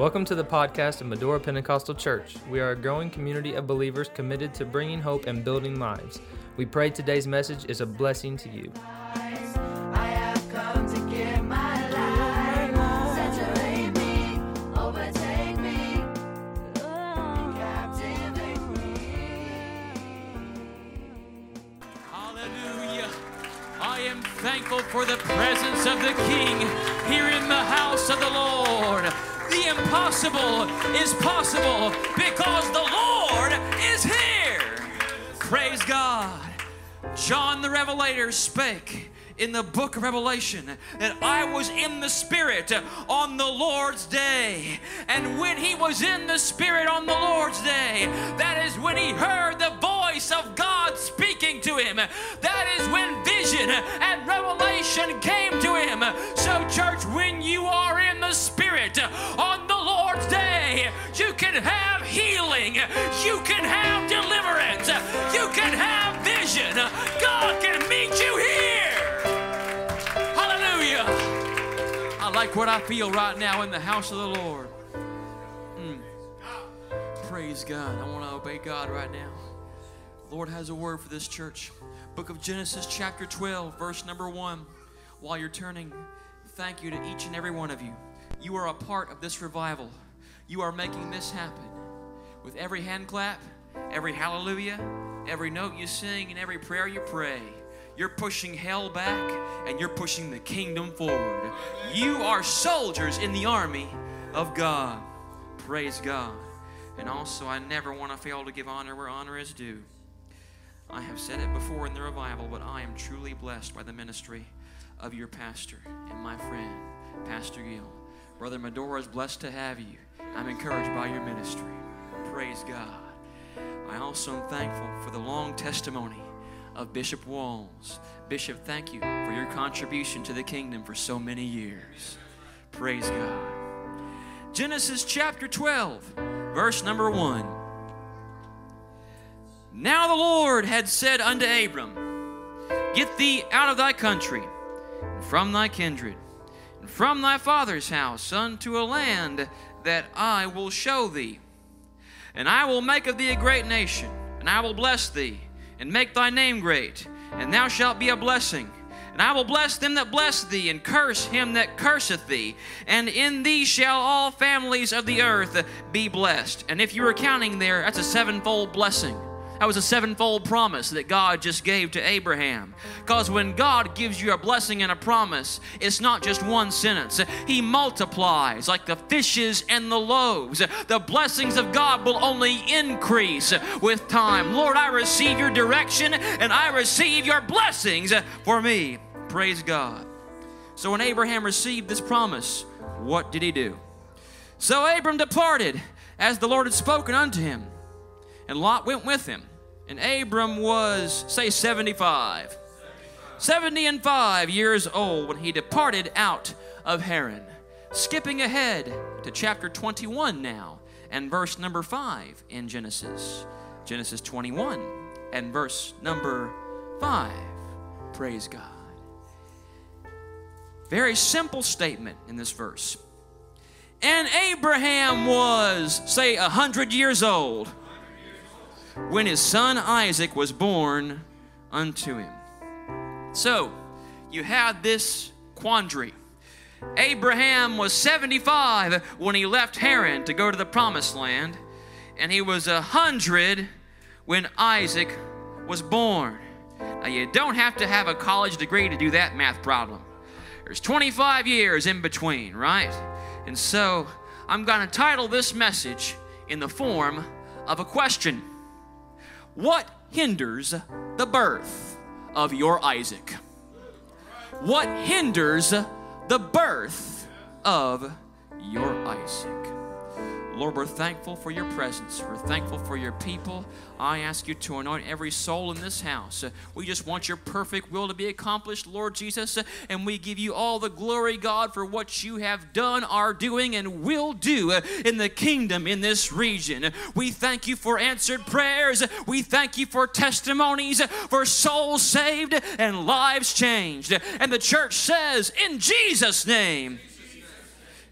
Welcome to the podcast of Medora Pentecostal Church. We are a growing community of believers committed to bringing hope and building lives. We pray today's message is a blessing to you. Thankful for the presence of the King here in the house of the Lord. The impossible is possible because the Lord is here. Praise God. John the Revelator spake in the book of Revelation that I was in the Spirit on the Lord's day. And when he was in the Spirit on the Lord's day, that is when he heard the voice of God speaking to him. That is when vision and revelation came to him. Can have vision. God can meet you here. Hallelujah. I like what I feel right now in the house of the Lord. Mm. Praise God. I want to obey God right now. The Lord has a word for this church. Book of Genesis, chapter 12, verse number 1. While you're turning, thank you to each and every one of you. You are a part of this revival. You are making this happen. With every hand clap, every hallelujah, every note you sing, and every prayer you pray, you're pushing hell back and you're pushing the kingdom forward. You are soldiers in the army of God. Praise God. And also, I never want to fail to give honor where honor is due. I have said it before in the revival, but I am truly blessed by the ministry of your pastor and my friend, Pastor Gill. Brother Medora is blessed to have you. I'm encouraged by your ministry. Praise God. I also am thankful for the long testimony of Bishop Walls. Bishop, thank you for your contribution to the kingdom for so many years. Praise God. Genesis chapter 12, verse number 1. Now the Lord had said unto Abram, Get thee out of thy country, and from thy kindred, and from thy father's house, unto a land that I will show thee. And I will make of thee a great nation, and I will bless thee, and make thy name great, and thou shalt be a blessing. And I will bless them that bless thee, and curse him that curseth thee. And in thee shall all families of the earth be blessed. And if you were counting there, that's a sevenfold blessing. That was a sevenfold promise that God just gave to Abraham. Because when God gives you a blessing and a promise, it's not just one sentence. He multiplies like the fishes and the loaves. The blessings of God will only increase with time. Lord, I receive your direction and I receive your blessings for me. Praise God. So when Abraham received this promise, what did he do? So Abram departed as the Lord had spoken unto him, and Lot went with him. And Abram was, say, 75. 70 and 5 years old when he departed out of Haran. Skipping ahead to chapter 21 now, and verse number 5 in Genesis. Genesis 21 and verse number 5. Praise God. Very simple statement in this verse. And Abraham was, say, a hundred years old when his son Isaac was born unto him. So, you had this quandary. Abraham was 75 when he left Haran to go to the promised land, and he was a 100 when Isaac was born. Now, you don't have to have a college degree to do that math problem. There's 25 years in between, right? And so, I'm going to title this message in the form of a question. What hinders the birth of your Isaac? What hinders the birth of your Isaac? Lord, we're thankful for your presence. We're thankful for your people. I ask you to anoint every soul in this house. We just want your perfect will to be accomplished, Lord Jesus. And we give you all the glory, God, for what you have done, are doing, and will do in the kingdom in this region. We thank you for answered prayers. We thank you for testimonies, for souls saved and lives changed. And the church says, in Jesus' name,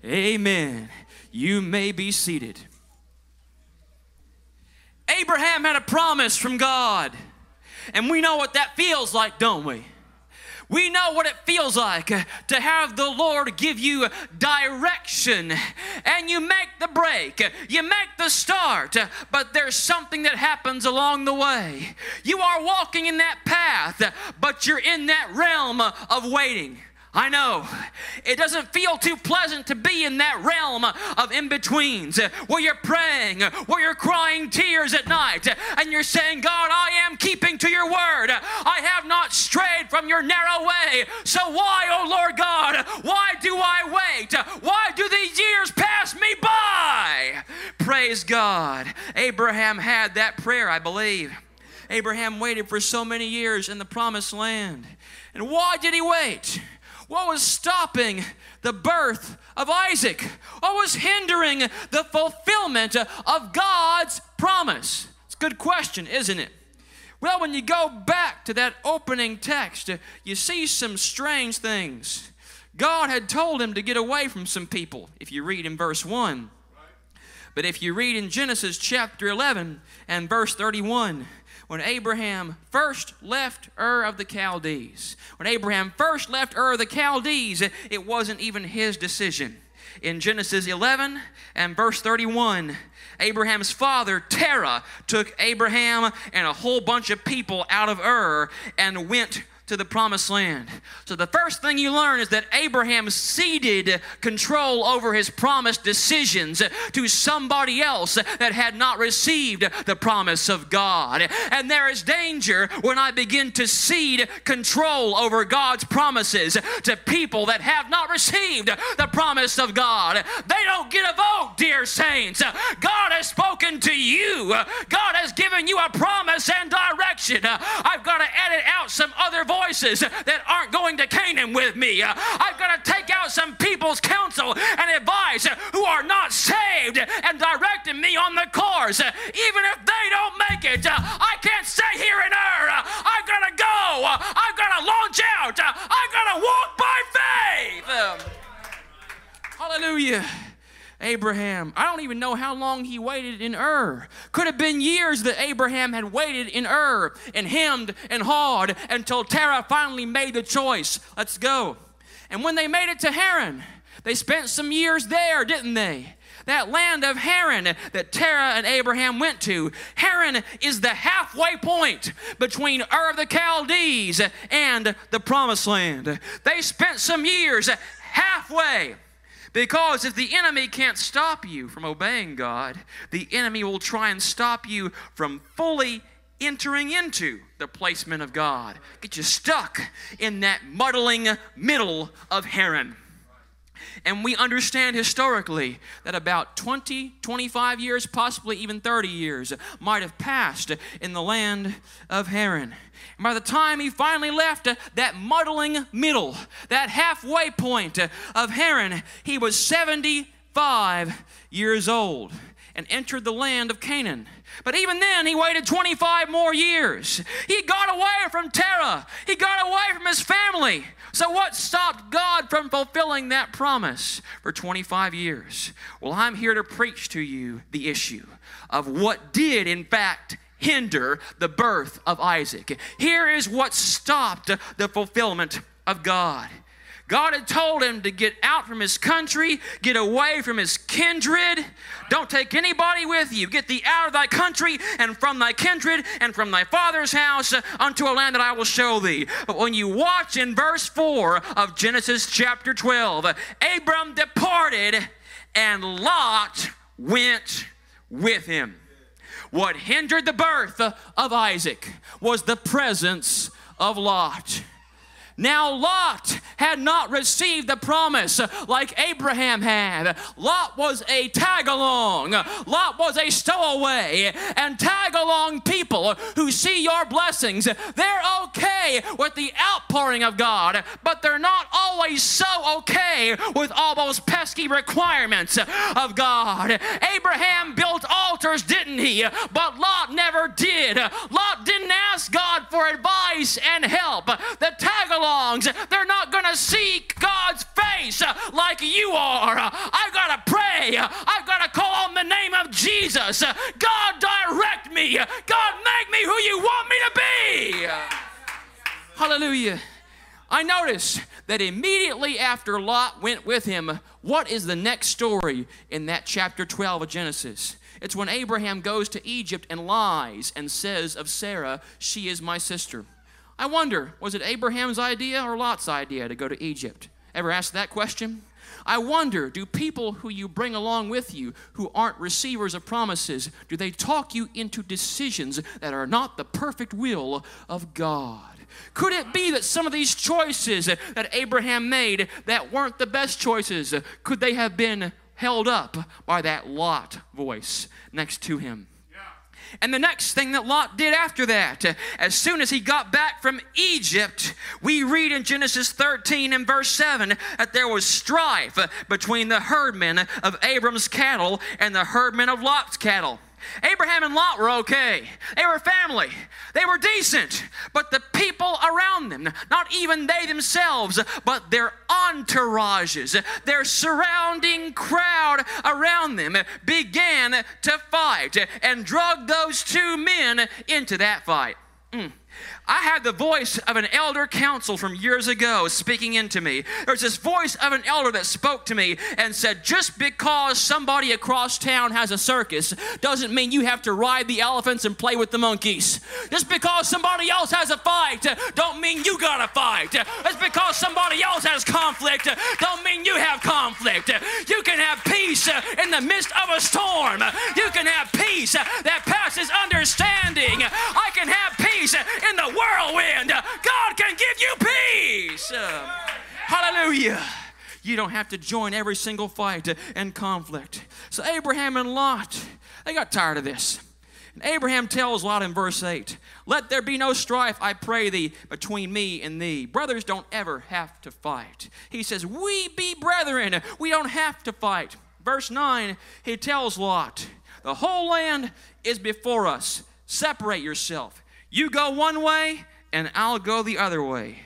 Amen. You may be seated. Abraham had a promise from God, and we know what that feels like, don't we? We know what it feels like to have the Lord give you direction and you make the break, you make the start, but there's something that happens along the way. You are walking in that path, but you're in that realm of waiting. I know it doesn't feel too pleasant to be in that realm of in betweens where you're praying, where you're crying tears at night, and you're saying, God, I am keeping to your word. I have not strayed from your narrow way. So why, oh Lord God, why do I wait? Why do these years pass me by? Praise God. Abraham had that prayer, I believe. Abraham waited for so many years in the promised land. And why did he wait? What was stopping the birth of Isaac? What was hindering the fulfillment of God's promise? It's a good question, isn't it? Well, when you go back to that opening text, you see some strange things. God had told him to get away from some people, if you read in verse 1. But if you read in Genesis chapter 11 and verse 31, when Abraham first left Ur of the Chaldees, when Abraham first left Ur of the Chaldees, it wasn't even his decision. In Genesis 11 and verse 31, Abraham's father, Terah, took Abraham and a whole bunch of people out of Ur and went to the promised land. So the first thing you learn is that Abraham ceded control over his promised decisions to somebody else that had not received the promise of God. And there is danger when I begin to cede control over God's promises to people that have not received the promise of God. They don't get a vote, dear saints. God has spoken to you. God has given you a promise and direction. I've got to edit out some other voices that aren't going to Canaan with me. I've got to take out some people's counsel and advice who are not saved and directing me on the course. Uh, even if they don't make it, uh, I can't stay here in Ur. I've got to go. I've got to launch out. I've got to walk by faith. Um, Hallelujah. Abraham. I don't even know how long he waited in Ur. Could have been years that Abraham had waited in Ur and hemmed and hawed until Terah finally made the choice. Let's go. And when they made it to Haran, they spent some years there, didn't they? That land of Haran that Terah and Abraham went to. Haran is the halfway point between Ur of the Chaldees and the promised land. They spent some years halfway. Because if the enemy can't stop you from obeying God, the enemy will try and stop you from fully entering into the placement of God. Get you stuck in that muddling middle of Haran. And we understand historically that about 20, 25 years, possibly even 30 years, might have passed in the land of Haran. And by the time he finally left that muddling middle, that halfway point of Haran, he was 75 years old and entered the land of Canaan. But even then, he waited 25 more years. He got away from Terah, he got away from his family. So, what stopped God from fulfilling that promise for 25 years? Well, I'm here to preach to you the issue of what did, in fact, hinder the birth of Isaac. Here is what stopped the fulfillment of God. God had told him to get out from his country, get away from his kindred. Don't take anybody with you. Get thee out of thy country and from thy kindred and from thy father's house unto a land that I will show thee. But when you watch in verse 4 of Genesis chapter 12, Abram departed and Lot went with him. What hindered the birth of Isaac was the presence of Lot. Now, Lot had not received the promise like Abraham had. Lot was a tag along, Lot was a stowaway. And tag along people who see your blessings, they're okay with the outpouring of God, but they're not always so okay with all those pesky requirements of God. Abraham built altars, didn't he? But Lot never did. Lot didn't ask God for advice and help. The tag alongs, they're not going to seek God's uh, like you are. I've got to pray. I've got to call on the name of Jesus. God, direct me. God, make me who you want me to be. Hallelujah. I notice that immediately after Lot went with him, what is the next story in that chapter 12 of Genesis? It's when Abraham goes to Egypt and lies and says of Sarah, She is my sister. I wonder, was it Abraham's idea or Lot's idea to go to Egypt? Ever asked that question? I wonder, do people who you bring along with you who aren't receivers of promises, do they talk you into decisions that are not the perfect will of God? Could it be that some of these choices that Abraham made that weren't the best choices, could they have been held up by that Lot voice next to him? And the next thing that Lot did after that, as soon as he got back from Egypt, we read in Genesis 13 and verse 7 that there was strife between the herdmen of Abram's cattle and the herdmen of Lot's cattle. Abraham and Lot were okay. They were family. They were decent. But the people around them, not even they themselves, but their entourages, their surrounding crowd around them began to fight and drug those two men into that fight. Mm. I had the voice of an elder council from years ago speaking into me. There's this voice of an elder that spoke to me and said, just because somebody across town has a circus doesn't mean you have to ride the elephants and play with the monkeys. Just because somebody else has a fight don't mean you gotta fight. Just because somebody else has conflict don't mean you have conflict. You can have peace in the midst of a storm. You can have peace that passes understanding. I peace in the whirlwind. God can give you peace. Hallelujah. You don't have to join every single fight and conflict. So Abraham and Lot, they got tired of this. And Abraham tells Lot in verse 8, Let there be no strife, I pray thee, between me and thee. Brothers don't ever have to fight. He says, We be brethren, we don't have to fight. Verse 9, he tells Lot, The whole land is before us. Separate yourself. You go one way, and I'll go the other way.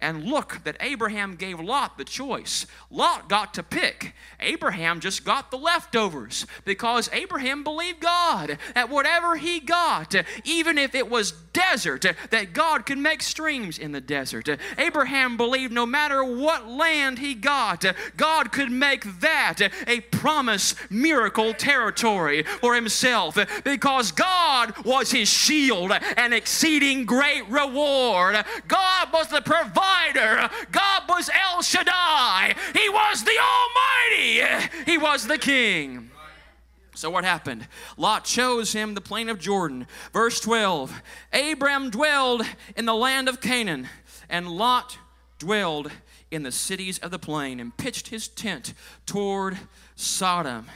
And look that Abraham gave Lot the choice. Lot got to pick. Abraham just got the leftovers because Abraham believed God that whatever he got, even if it was desert, that God could make streams in the desert. Abraham believed no matter what land he got, God could make that a promise miracle territory for himself because God was his shield and exceeding great reward. God was the provider provider. God was El Shaddai. He was the Almighty. He was the King. So what happened? Lot chose him the plain of Jordan. Verse 12 Abram dwelled in the land of Canaan, and Lot dwelled in the cities of the plain and pitched his tent toward Sodom.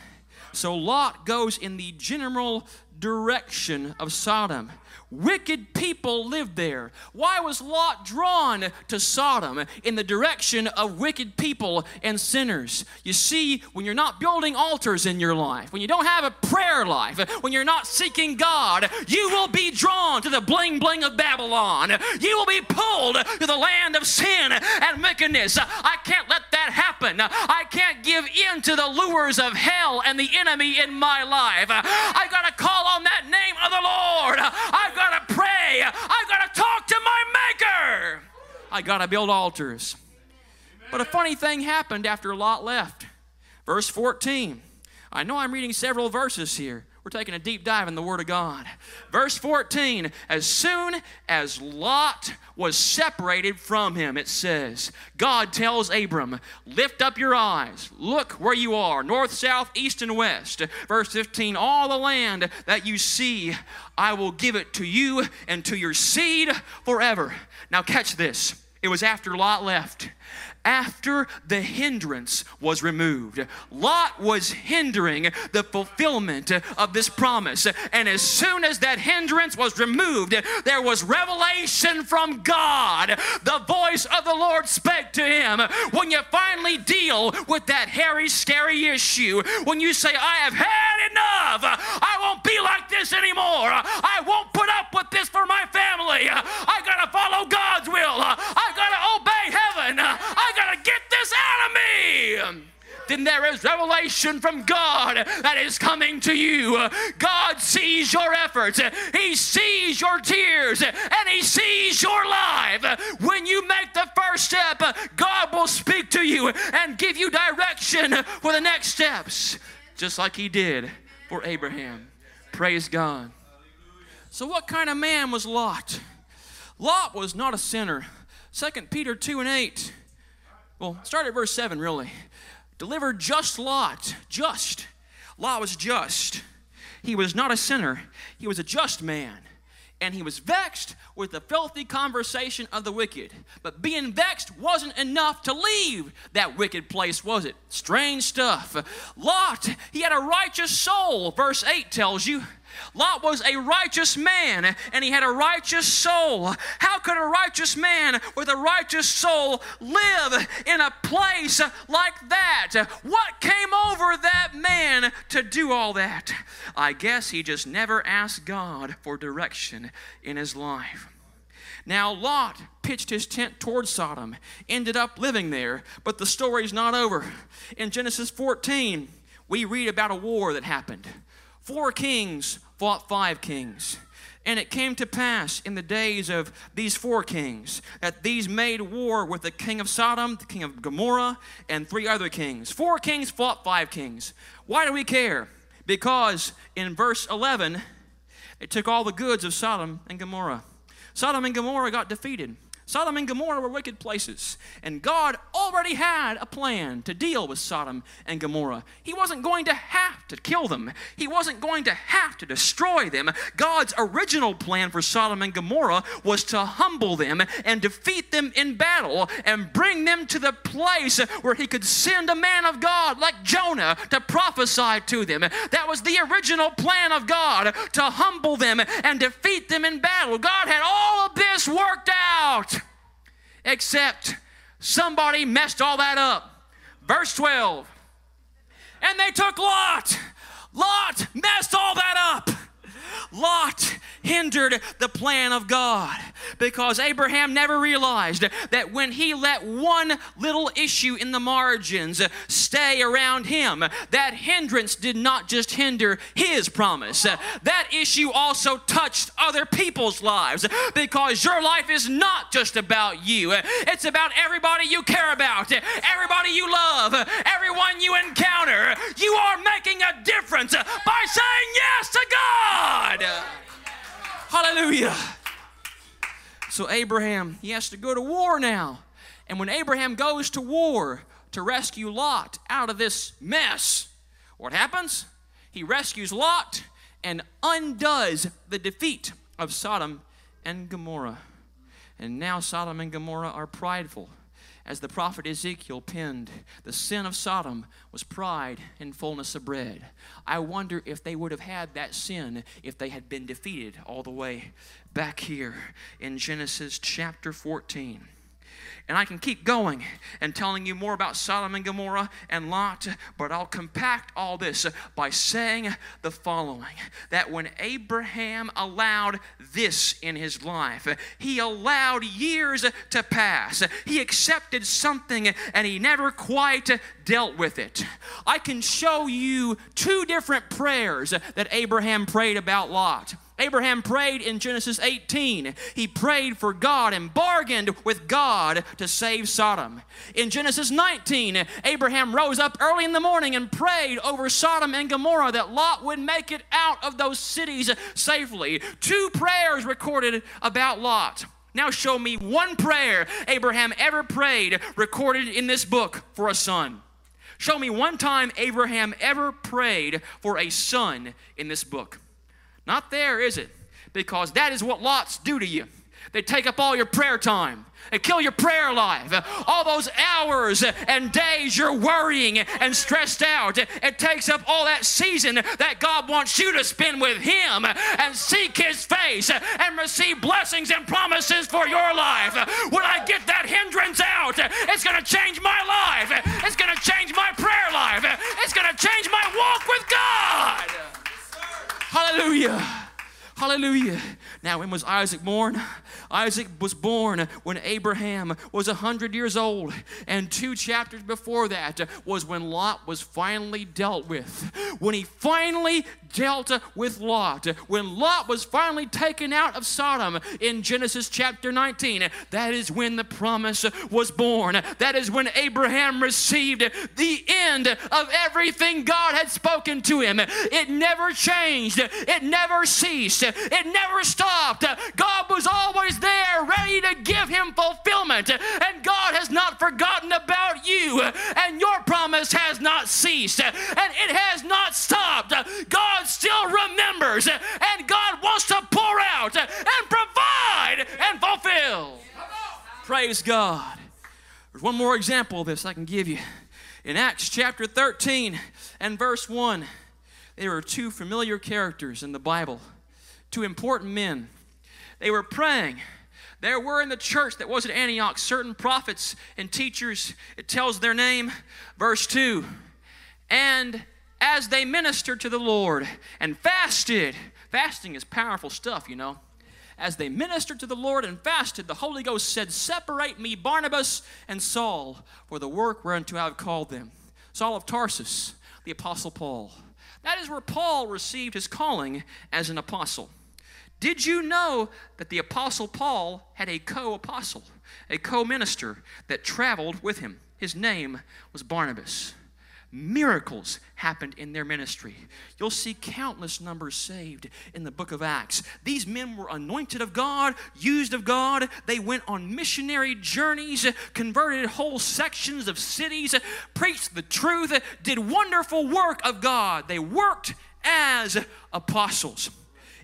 So Lot goes in the general direction of Sodom. Wicked people lived there. Why was Lot drawn to Sodom in the direction of wicked people and sinners? You see, when you're not building altars in your life, when you don't have a prayer life, when you're not seeking God, you will be drawn to the bling bling of Babylon. You will be pulled to the land of sin and wickedness. I can't let that happen. I can't give in to the lures of hell and the enemy in my life. I got to call on that name of the Lord. I've got to pray. I've got to talk to my Maker. I got to build altars. But a funny thing happened after Lot left. Verse 14. I know I'm reading several verses here. We're taking a deep dive in the Word of God. Verse 14 As soon as Lot was separated from him, it says, God tells Abram, Lift up your eyes, look where you are, north, south, east, and west. Verse 15 All the land that you see, I will give it to you and to your seed forever. Now, catch this. It was after Lot left after the hindrance was removed. Lot was hindering the fulfillment of this promise. And as soon as that hindrance was removed, there was revelation from God. The voice of the Lord spake to him. When you finally deal with that hairy, scary issue, when you say, I have had enough, I won't be like this anymore, I won't put up with this for my family, I gotta follow God's will, I gotta obey heaven, I this me. then there is revelation from God that is coming to you. God sees your efforts, He sees your tears, and He sees your life. When you make the first step, God will speak to you and give you direction for the next steps, just like He did for Abraham. Praise God. So, what kind of man was Lot? Lot was not a sinner. 2 Peter 2 and 8. Well, start at verse 7, really. Delivered just Lot, just. Lot was just. He was not a sinner, he was a just man. And he was vexed with the filthy conversation of the wicked. But being vexed wasn't enough to leave that wicked place, was it? Strange stuff. Lot, he had a righteous soul, verse 8 tells you. Lot was a righteous man and he had a righteous soul. How could a righteous man with a righteous soul live in a place like that? What came over that man to do all that? I guess he just never asked God for direction in his life. Now, Lot pitched his tent towards Sodom, ended up living there, but the story's not over. In Genesis 14, we read about a war that happened. Four kings fought five kings. And it came to pass in the days of these four kings that these made war with the king of Sodom, the king of Gomorrah, and three other kings. Four kings fought five kings. Why do we care? Because in verse 11, it took all the goods of Sodom and Gomorrah. Sodom and Gomorrah got defeated. Sodom and Gomorrah were wicked places, and God already had a plan to deal with Sodom and Gomorrah. He wasn't going to have to kill them, He wasn't going to have to destroy them. God's original plan for Sodom and Gomorrah was to humble them and defeat them in battle and bring them to the place where He could send a man of God like Jonah to prophesy to them. That was the original plan of God to humble them and defeat them in battle. God had all of this worked out except somebody messed all that up. Verse 12. And they took Lot. Lot messed all that up. Lot hindered the plan of God because Abraham never realized that when he let one little issue in the margins stay around him, that hindrance did not just hinder his promise. That issue also touched other people's lives because your life is not just about you, it's about everybody you care about, everybody you love, everyone you encounter. You are making a difference by saying yes to God. Hallelujah. So Abraham, he has to go to war now. And when Abraham goes to war to rescue Lot out of this mess, what happens? He rescues Lot and undoes the defeat of Sodom and Gomorrah. And now Sodom and Gomorrah are prideful. As the prophet Ezekiel penned, the sin of Sodom was pride and fullness of bread. I wonder if they would have had that sin if they had been defeated all the way back here in Genesis chapter 14. And I can keep going and telling you more about Sodom and Gomorrah and Lot, but I'll compact all this by saying the following that when Abraham allowed this in his life, he allowed years to pass. He accepted something and he never quite dealt with it. I can show you two different prayers that Abraham prayed about Lot. Abraham prayed in Genesis 18. He prayed for God and bargained with God to save Sodom. In Genesis 19, Abraham rose up early in the morning and prayed over Sodom and Gomorrah that Lot would make it out of those cities safely. Two prayers recorded about Lot. Now show me one prayer Abraham ever prayed recorded in this book for a son. Show me one time Abraham ever prayed for a son in this book. Not there, is it? Because that is what lots do to you. They take up all your prayer time. They kill your prayer life. All those hours and days you're worrying and stressed out. It takes up all that season that God wants you to spend with Him and seek His face and receive blessings and promises for your life. When I get that hindrance out, it's going to change my life. It's going to change my prayer life. It's going to change my walk with God. Hallelujah. Hallelujah. Now, when was Isaac born? Isaac was born when Abraham was 100 years old. And two chapters before that was when Lot was finally dealt with. When he finally dealt with Lot, when Lot was finally taken out of Sodom in Genesis chapter 19, that is when the promise was born. That is when Abraham received the end of everything God had spoken to him. It never changed, it never ceased, it never stopped. God was always there, ready to give him fulfillment. And God has not forgotten about you, and your promise has not ceased, and it has not stopped. God still remembers, and God wants to pour out and provide and fulfill. Praise God. There's one more example of this I can give you. In Acts chapter 13 and verse 1, there are two familiar characters in the Bible, two important men. They were praying. There were in the church that was at Antioch certain prophets and teachers. It tells their name, verse 2. And as they ministered to the Lord and fasted, fasting is powerful stuff, you know as they ministered to the Lord and fasted, the Holy Ghost said, Separate me, Barnabas and Saul, for the work whereunto I have called them. Saul of Tarsus, the Apostle Paul. That is where Paul received his calling as an apostle. Did you know that the Apostle Paul had a co apostle, a co minister that traveled with him? His name was Barnabas miracles happened in their ministry. You'll see countless numbers saved in the book of Acts. These men were anointed of God, used of God. They went on missionary journeys, converted whole sections of cities, preached the truth, did wonderful work of God. They worked as apostles.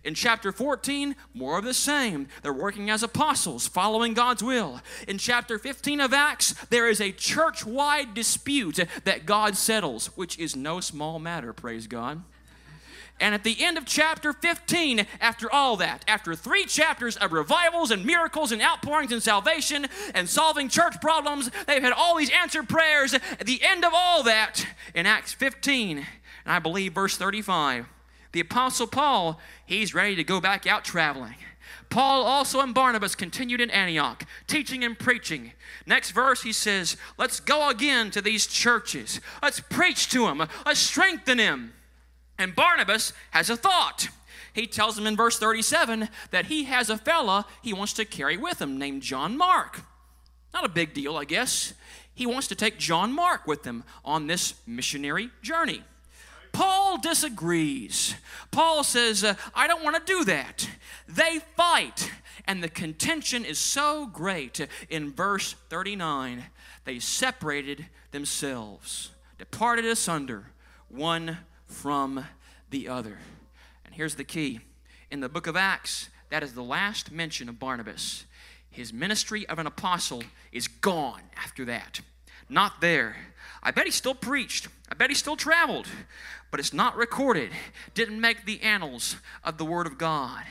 In chapter 14, more of the same. They're working as apostles, following God's will. In chapter 15 of Acts, there is a church wide dispute that God settles, which is no small matter, praise God. And at the end of chapter 15, after all that, after three chapters of revivals and miracles and outpourings and salvation and solving church problems, they've had all these answered prayers. At the end of all that, in Acts 15, and I believe verse 35, the Apostle Paul, he's ready to go back out traveling. Paul also and Barnabas continued in Antioch, teaching and preaching. Next verse, he says, Let's go again to these churches. Let's preach to them. Let's strengthen them. And Barnabas has a thought. He tells them in verse 37 that he has a fella he wants to carry with him named John Mark. Not a big deal, I guess. He wants to take John Mark with him on this missionary journey. Paul disagrees. Paul says, uh, I don't want to do that. They fight, and the contention is so great. In verse 39, they separated themselves, departed asunder, one from the other. And here's the key in the book of Acts, that is the last mention of Barnabas. His ministry of an apostle is gone after that. Not there. I bet he still preached. I bet he still traveled but it's not recorded, didn't make the annals of the Word of God.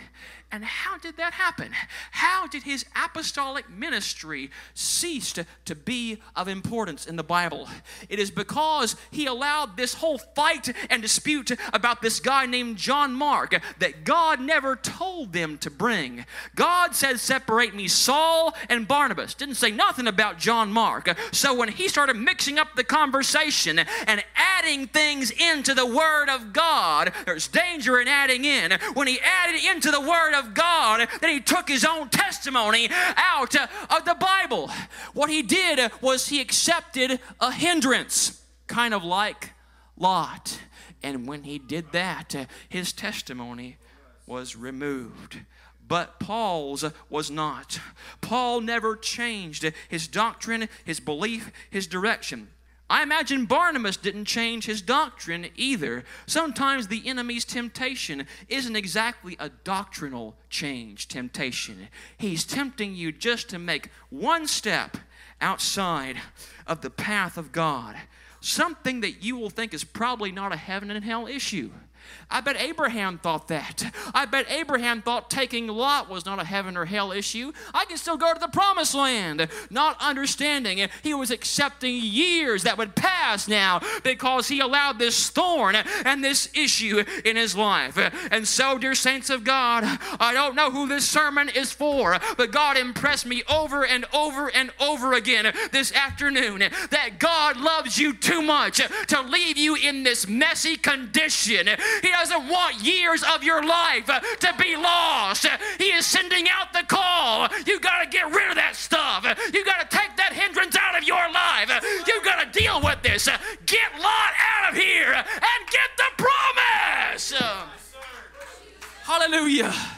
And how did that happen? How did his apostolic ministry cease to, to be of importance in the Bible? It is because he allowed this whole fight and dispute about this guy named John Mark that God never told them to bring. God said, Separate me, Saul and Barnabas. Didn't say nothing about John Mark. So when he started mixing up the conversation and adding things into the Word of God, there's danger in adding in. When he added into the Word of God that he took his own testimony out uh, of the Bible. What he did was he accepted a hindrance, kind of like Lot. And when he did that, uh, his testimony was removed but Paul's was not. Paul never changed his doctrine, his belief, his direction. I imagine Barnabas didn't change his doctrine either. Sometimes the enemy's temptation isn't exactly a doctrinal change temptation. He's tempting you just to make one step outside of the path of God. Something that you will think is probably not a heaven and hell issue. I bet Abraham thought that. I bet Abraham thought taking Lot was not a heaven or hell issue. I can still go to the promised land. Not understanding he was accepting years that would pass now because he allowed this thorn and this issue in his life. And so, dear saints of God, I don't know who this sermon is for, but God impressed me over and over and over again this afternoon that God loves you too much to leave you in this messy condition. He doesn't want years of your life uh, to be lost. He is sending out the call. You got to get rid of that stuff. You got to take that hindrance out of your life. You got to deal with this. Get Lot out of here and get the promise. Hallelujah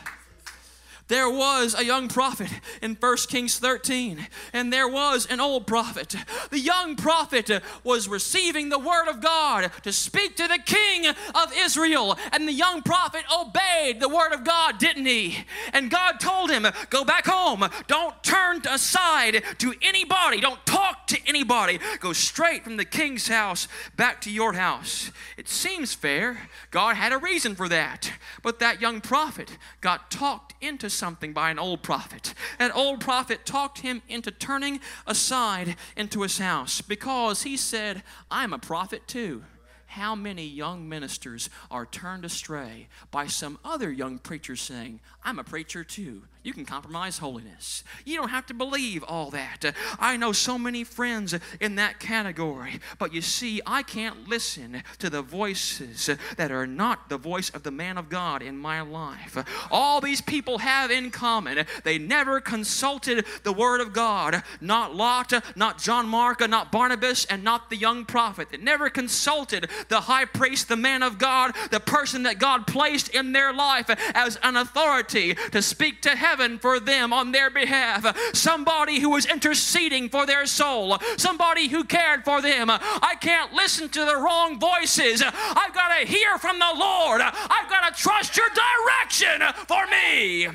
there was a young prophet in 1 Kings 13, and there was an old prophet. The young prophet was receiving the word of God to speak to the king of Israel, and the young prophet obeyed the word of God, didn't he? And God told him, Go back home. Don't turn aside to anybody. Don't talk to anybody. Go straight from the king's house back to your house. It seems fair. God had a reason for that. But that young prophet got talked into something by an old prophet. An old prophet talked him into turning aside into his house because he said, I'm a prophet too. How many young ministers are turned astray by some other young preacher saying, I'm a preacher too? You can compromise holiness. You don't have to believe all that. I know so many friends in that category, but you see, I can't listen to the voices that are not the voice of the man of God in my life. All these people have in common, they never consulted the Word of God. Not Lot, not John Mark, not Barnabas, and not the young prophet. They never consulted the high priest, the man of God, the person that God placed in their life as an authority to speak to heaven for them on their behalf. Somebody who was interceding for their soul, somebody who cared for them. I can't listen to the wrong voices. I've got to hear from the Lord. I've got to trust your direction for me.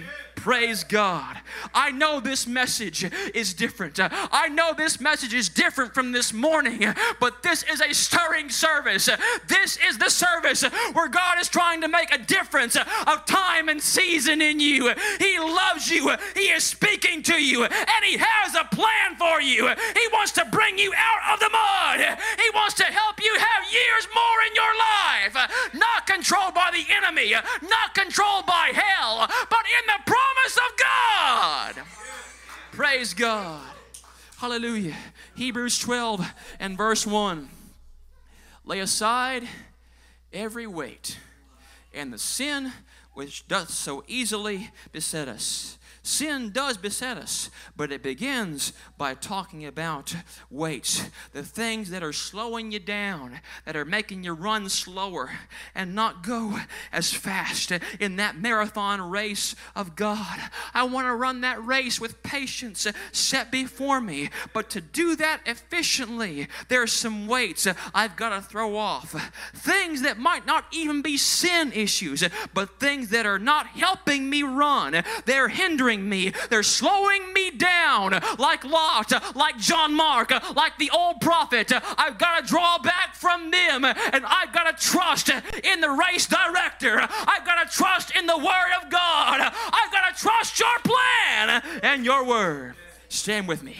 Praise God. I know this message is different. I know this message is different from this morning, but this is a stirring service. This is the service where God is trying to make a difference of time and season in you. He loves you, He is speaking to you, and He has a plan for you. He wants to bring you out of the mud, He wants to help you have years more in your life, not controlled by the enemy, not controlled by hell, but in the promise of God. Praise God. Hallelujah. Hebrews 12 and verse 1. Lay aside every weight and the sin which doth so easily beset us. Sin does beset us, but it begins by talking about weights, the things that are slowing you down, that are making you run slower and not go as fast in that marathon race of God. I want to run that race with patience set before me, but to do that efficiently, there's some weights I've got to throw off. Things that might not even be sin issues, but things that are not helping me run. They're hindering me, they're slowing me down, like Lot, like John Mark, like the old prophet. I've got to draw back from them, and I've got to trust in the race director. I've got to trust in the Word of God. I've got to trust your plan and your Word. Stand with me.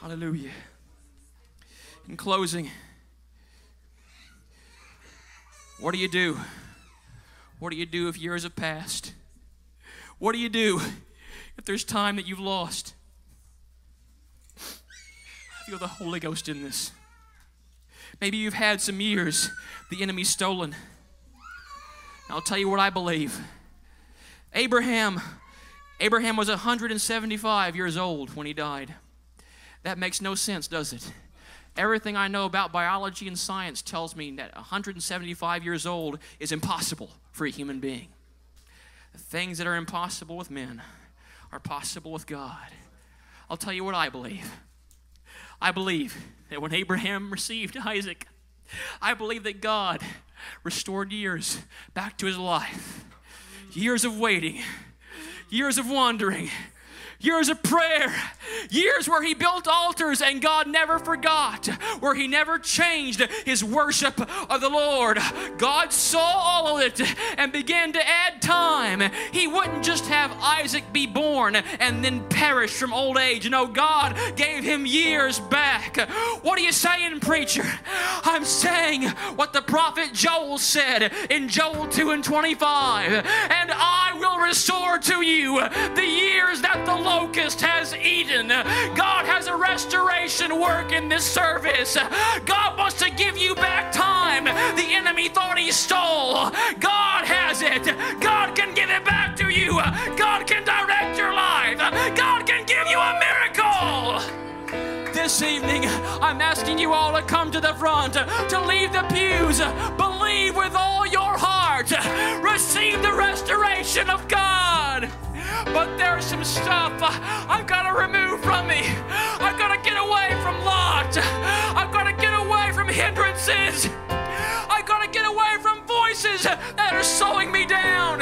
Hallelujah. In closing, what do you do? What do you do if years have passed? What do you do if there's time that you've lost? I feel the Holy Ghost in this. Maybe you've had some years the enemy's stolen. I'll tell you what I believe. Abraham, Abraham was 175 years old when he died. That makes no sense, does it? Everything I know about biology and science tells me that 175 years old is impossible for a human being. Things that are impossible with men are possible with God. I'll tell you what I believe. I believe that when Abraham received Isaac, I believe that God restored years back to his life. Years of waiting, years of wandering, years of prayer, years where he built altars and God never forgot, where he never changed his worship of the Lord. God saw all of it and began to add time. He wouldn't just have Isaac be born and then perish from old age. No, God gave him years back. What are you saying, preacher? I'm saying what the prophet Joel said in Joel 2 and 25. And I will restore to you the years that the locust has eaten. God has a restoration work in this service. God wants to give you back time the enemy thought he stole. God has it. God can give it back to you. God can direct your life. God can give you a miracle. This evening, I'm asking you all to come to the front, to leave the pews. Believe with all your heart. Receive the restoration of God. But there's some stuff I've got to remove from me. I've got to get away from Lot. I've got to get away from hindrances. I've got to get away from voices that are slowing me down.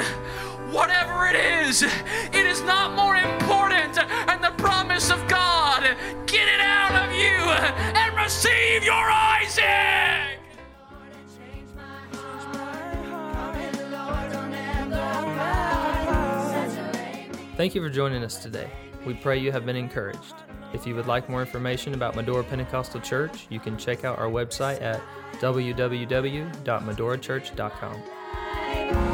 Whatever it is, it is not more important than the promise of God. Get it out of you and receive your Isaac. Thank you for joining us today. We pray you have been encouraged. If you would like more information about Medora Pentecostal Church, you can check out our website at www.medorachurch.com.